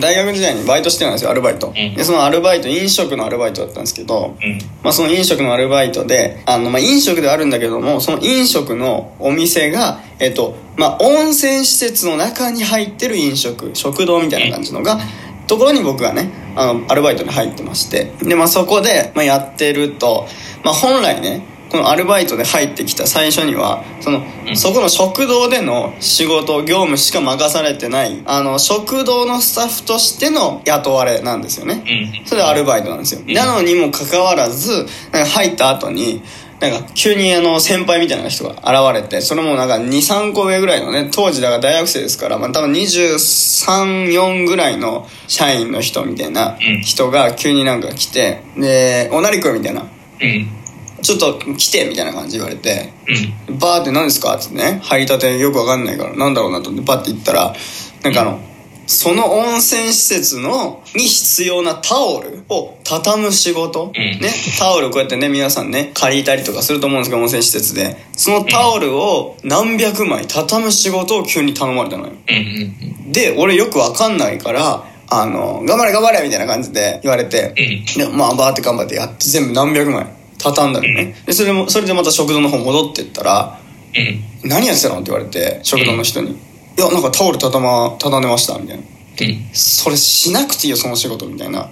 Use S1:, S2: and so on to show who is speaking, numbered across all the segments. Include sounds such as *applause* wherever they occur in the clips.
S1: 僕大学時代にバイトしてたんですよアルバイト、
S2: ん。
S1: でそのアルバイト飲食のアルバイトだったんですけど、
S2: うん。
S1: まあ、その飲食のアルバイトであの、まあ、飲食ではあるんだけどもその飲食のお店がえっとまあ温泉施設の中に入ってる飲食食堂みたいな感じのが、ところに僕がねあのアルバイトに入ってまして。で、まあ、そこで、まあ、やってると、まあ、本来ねこのアルバイトで入ってきた最初にはそのそこの食堂での仕事業務しか任されてないあの食堂のスタッフとしての雇われなんですよね。
S2: うん。
S1: それでアルバイトなんですよ。なのにもかかわらずなんか入った後になんか急にあの先輩みたいな人が現れてそれもなんか23個上ぐらいのね当時だから大学生ですから、まあ、多分234ぐらいの社員の人みたいな
S2: うん。
S1: 人が急になんか来てで「おなりくん」みたいな。
S2: うん「
S1: ちょっと来て」みたいな感じ言われて
S2: うん。
S1: バーって何ですか？ってね入りたてよくわかんないからなんだろうなと思ってバッて行ったらなんかあの、その温泉施設のに必要なタオルを畳む仕事、
S2: ん。
S1: ねタオルこうやってね皆さんね借りたりとかすると思うんですけど温泉施設で。そのタオルを何百枚畳む仕事を急に頼まれたのよ。
S2: うんうん
S1: で俺よくわかんないからあの頑張れ頑張れみたいな感じで言われて、でまあバーって頑張ってやって全部何百枚畳んだのね。でそれもそれでまた食堂の方戻ってったら
S2: うん。
S1: 何やってたのって言われて食堂の人に「いやなんかタオル畳ま畳んでました」みたいな。
S2: うん「
S1: それしなくていいよその仕事」みたいな。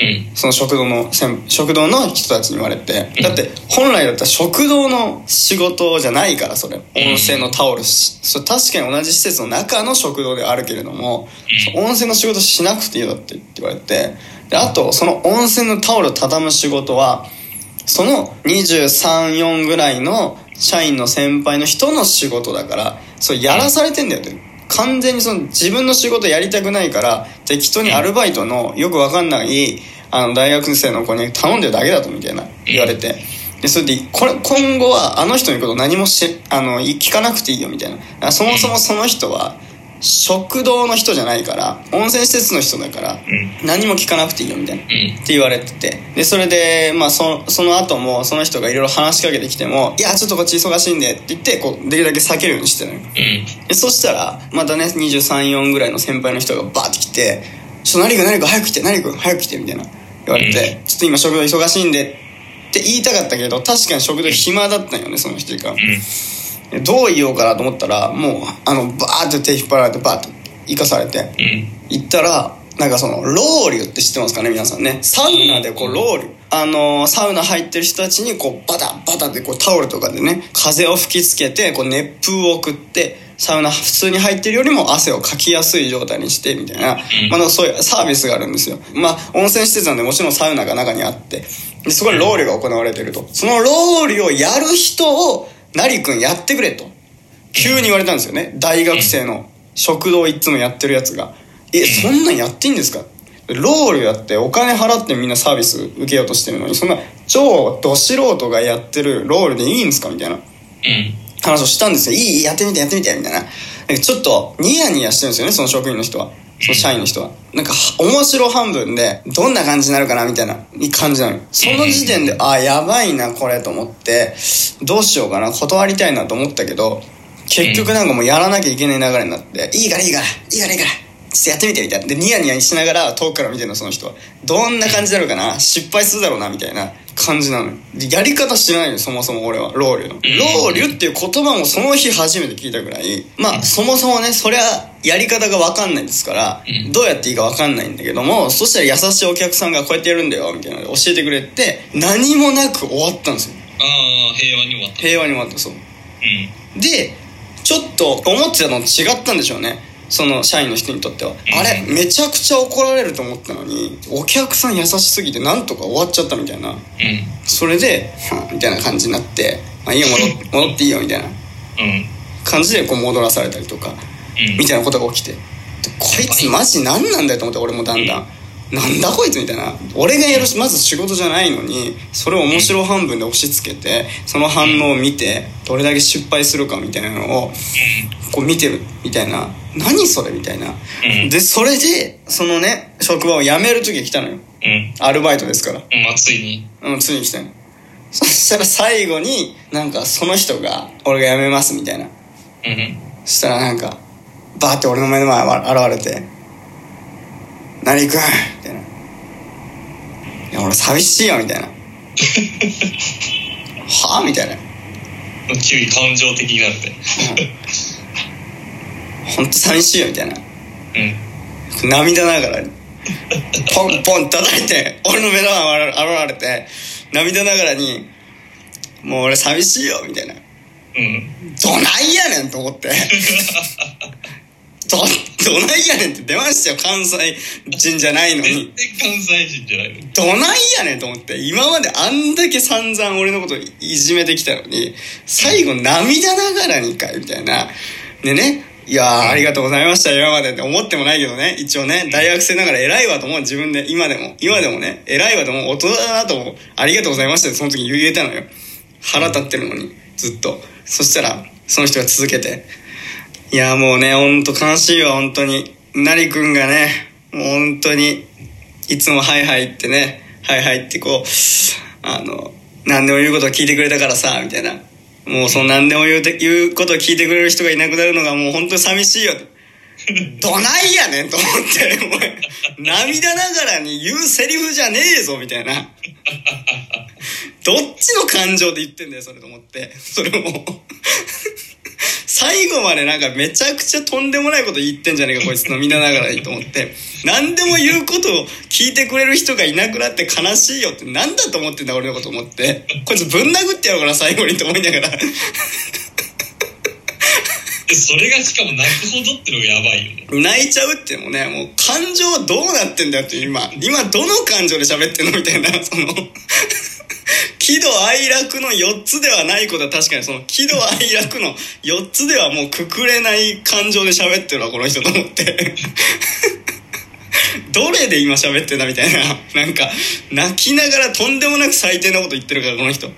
S2: うん。
S1: その食堂の先食堂の人たちに言われて。だって本来だったら食堂の仕事じゃないからそれ。温泉のタオルしそれ確かに同じ施設の中の食堂であるけれども温泉の仕事しなくていいよだって言われて。であとその温泉のタオルを畳む仕事はその234ぐらいの社員の先輩の人の仕事だからそれやらされてんだよって。完全にその自分の仕事やりたくないから適当にアルバイトのよくわかんないあの大学生の子に頼んでるだけだとみたいな言われて。でそれでこれ今後はあの人のこと何もしあの聞かなくていいよみたいな。そもそもその人は食堂の人じゃないから温泉施設の人だから何も聞かなくていいよみたいなって言われてて。でそれでまあそその後もその人がいろいろ話しかけてきても「いやちょっとこっち忙しいんで」って言ってこうできるだけ避けるようにしてるのよ。
S2: うん。
S1: でそしたらまたね234ぐらいの先輩の人がバーって来て「ちょっと何君何君早く来て何君早く来て」みたいな言われて「ちょっと今食堂忙しいんで」って言いたかったけど確かに食堂暇だったんよねその人が。でどう言おうかなと思ったらもうあのバーって手引っ張られてバーって行かされて
S2: うん。
S1: 行ったらなんかそのロウリュって知ってますかね皆さんね。サウナでこうロウリュ。あのーサウナ入ってる人たちにこうバタバタってこうタオルとかでね風を吹きつけてこう熱風を送ってサウナ普通に入ってるよりも汗をかきやすい状態にしてみたいな、まあ、そういうサービスがあるんですよ。まあ温泉施設なんでもちろんサウナが中にあって。でそこでロウリュが行われてると。そのロウリュをやる人を成君やってくれと。急に言われたんですよね。大学生の。食堂いつもやってるやつが「えそんなんやっていいんですか?」ロールやってお金払ってみんなサービス受けようとしてるのにそんな超ど素人がやってるロールでいいんですか？みたいな。
S2: うん。
S1: 話をしたんですよ「いいやってみてやってみて」みたいな。ちょっとニヤニヤしてるんですよねその職員の人はその社員の人は。なんかは面白半分でどんな感じになるかなみたいな感じなのよ。その時点であやばいなこれと思ってどうしようかな断りたいなと思ったけど結局なんかもうやらなきゃいけない流れになって「いいからいいからいいからいいから」やってみてみたいな。でニヤニヤしながら遠くから見てるのその人は。どんな感じになるかな。失敗するだろうなみたいな感じなのやり方知らないのよそもそも俺は。ロウリュの。ロウリュっていう言葉もその日初めて聞いたぐらい。まあそもそもねそりゃやり方が分かんないですからどうやっていいか分かんないんだけどもそしたら優しいお客さんがこうやってやるんだよみたいなので教えてくれて何もなく終わったんですよ。
S2: ああ平和に終わった。
S1: 平和に終わったそう。
S2: うん。
S1: でちょっと思ってたのと違ったんでしょうねその社員の人にとっては。あれめちゃくちゃ怒られると思ったのにお客さん優しすぎてなんとか終わっちゃったみたいな。
S2: うん。
S1: それで「はんみたいな感じになって「まあ、いいよ戻っ *laughs* 戻っていいよ」みたいな。
S2: うん。
S1: 感じでこう戻らされたりとか
S2: うん。
S1: みたいなことが起きて。でこいつマジ何なんだよと思って俺もだんだん。なんだこいつみたいな。俺がやるまず仕事じゃないのにそれを面白半分で押し付けてその反応を見てどれだけ失敗するかみたいなのをこう見てるみたいな。何それみたいな。
S2: うん。
S1: でそれでそのね職場を辞める時が来たのよ。
S2: うん。
S1: アルバイトですから。
S2: うんまあついに。
S1: うんついに来たのそしたら最後になんかその人が俺が辞めますみたいな。
S2: うん。
S1: そしたらなんかバーって俺の目の前に現れて「何くん」みたいな「いや俺寂しいよ」みたいな「*laughs* はあ?」みたいな。
S2: 急に感情的になって「
S1: ほん。と寂しいよ」みたいな。
S2: うん。
S1: 涙ながら。にポンポン叩いて俺の目の前現れて涙ながらに「もう俺寂しいよ」みたいな。
S2: うん「
S1: どないやねん」と思って *laughs* ど *laughs* どないやねんって出ましたよ関西人じゃないのに。
S2: 全然関西人じゃないの
S1: どないやねんと思って。今まであんだけ散々俺のこといじめてきたのに最後涙ながらにかいみたいな。でねいやーありがとうございました今までって思ってもないけどね。一応ね大学生ながら偉いわと思う自分で。今でも。今でもね偉いわと思う。大人だなと思う。ありがとうございましたってその時言えたのよ。腹立ってるのにずっと。そしたらその人が続けていやもうねほんと悲しいわ本当に。なりくんがねもう本当にいつも「はいはい」ってね「はいはい」ってこうあの何でも言うことを聞いてくれたからさみたいな。もうその何でも言うて言うことを聞いてくれる人がいなくなるのがもう本当に寂しいよ。どないやねんと思って。お前涙ながらに言うセリフじゃねえぞみたいな。どっちの感情で言ってんだよそれと思って。それも。最後までなんかめちゃくちゃとんでもないこと言ってんじゃねえかこいつ涙ながらにと思って。*laughs* 何でも言うことを聞いてくれる人がいなくなって悲しいよってなんだと思ってんだ俺のこと思って。こいつぶん殴ってやろうかな最後にと思いながら。
S2: で *laughs* それがしかも泣くほどってのがやばいよね。
S1: 泣いちゃうっていうのもねもう感情どうなってんだよって今今どの感情で喋ってんのみたいなその喜怒哀楽の4つではないことは確かにその喜怒哀楽の4つではもうくくれない感情で喋ってるわこの人と思って。*laughs* どれで今喋ってんだみたいな。*laughs* なんか泣きながらとんでもなく最低なこと言ってるからこの人。*laughs*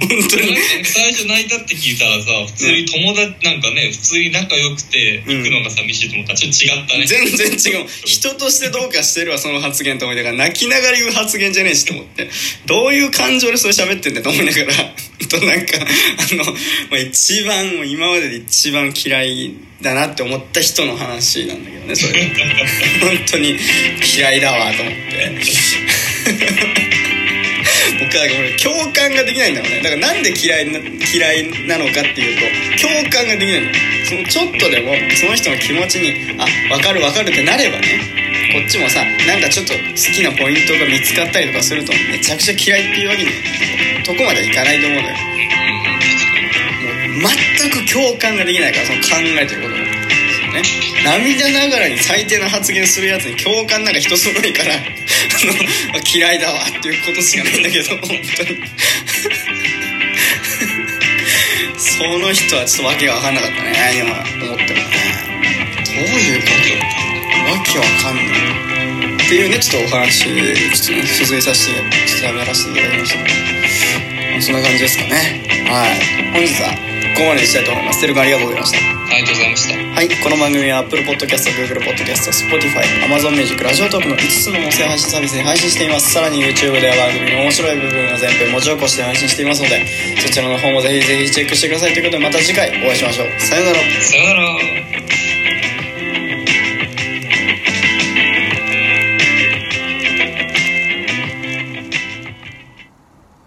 S1: 本当に。
S2: 最初泣いたって聞いたらさ普通に友達なんかね普通に仲良くて行くのが寂しいと思った。らちょっと違ったね。
S1: 全然違う。人としてどうかしてるわその発言と思いながら。泣きながら言う発言じゃねえしと思って。どういう感情でそれ喋ってんだと思いながら *laughs* となんかあの、まあ、一番今までで一番嫌いだなって思った人の話なんだけどねそれ。*laughs* 本当に嫌いだわと思って。*laughs* 僕は俺共感ができないんだろうね。だからなんで嫌いな嫌いなのかっていうと共感ができないのそのちょっとでもその人の気持ちにあ分かる分かるってなればねこっちもさなんかちょっと好きなポイントが見つかったりとかするとめちゃくちゃ嫌いっていうわけにとこまではいかないと思うのよ。もう全く共感ができないからその考えてることが。ね。涙ながらに最低な発言するやつに共感なんか人揃いからあの嫌いだわっていうことしかないんだけど本当に。その人はちょっとわけが分かんなかったね。今思ってもね。どういうことわけわかんない。っていうねちょっとお話続けさせてちょっとやらせていただきましたまあそんな感じですかね。はい。本日はここまでにしたいと思いますてるくんありがとうございました。
S2: ありがとうございました。
S1: はい、この番組は Apple Podcast、Google Podcast、Spotify、Amazon Music、ラジオトークの5つの音声配信サービスに配信しています。さらに YouTube では番組の面白い部分を全編文字起こして配信していますので、そちらの方もぜひぜひチェックしてくださいということで、また次回お会いしましょう。さよなら。
S2: さよなら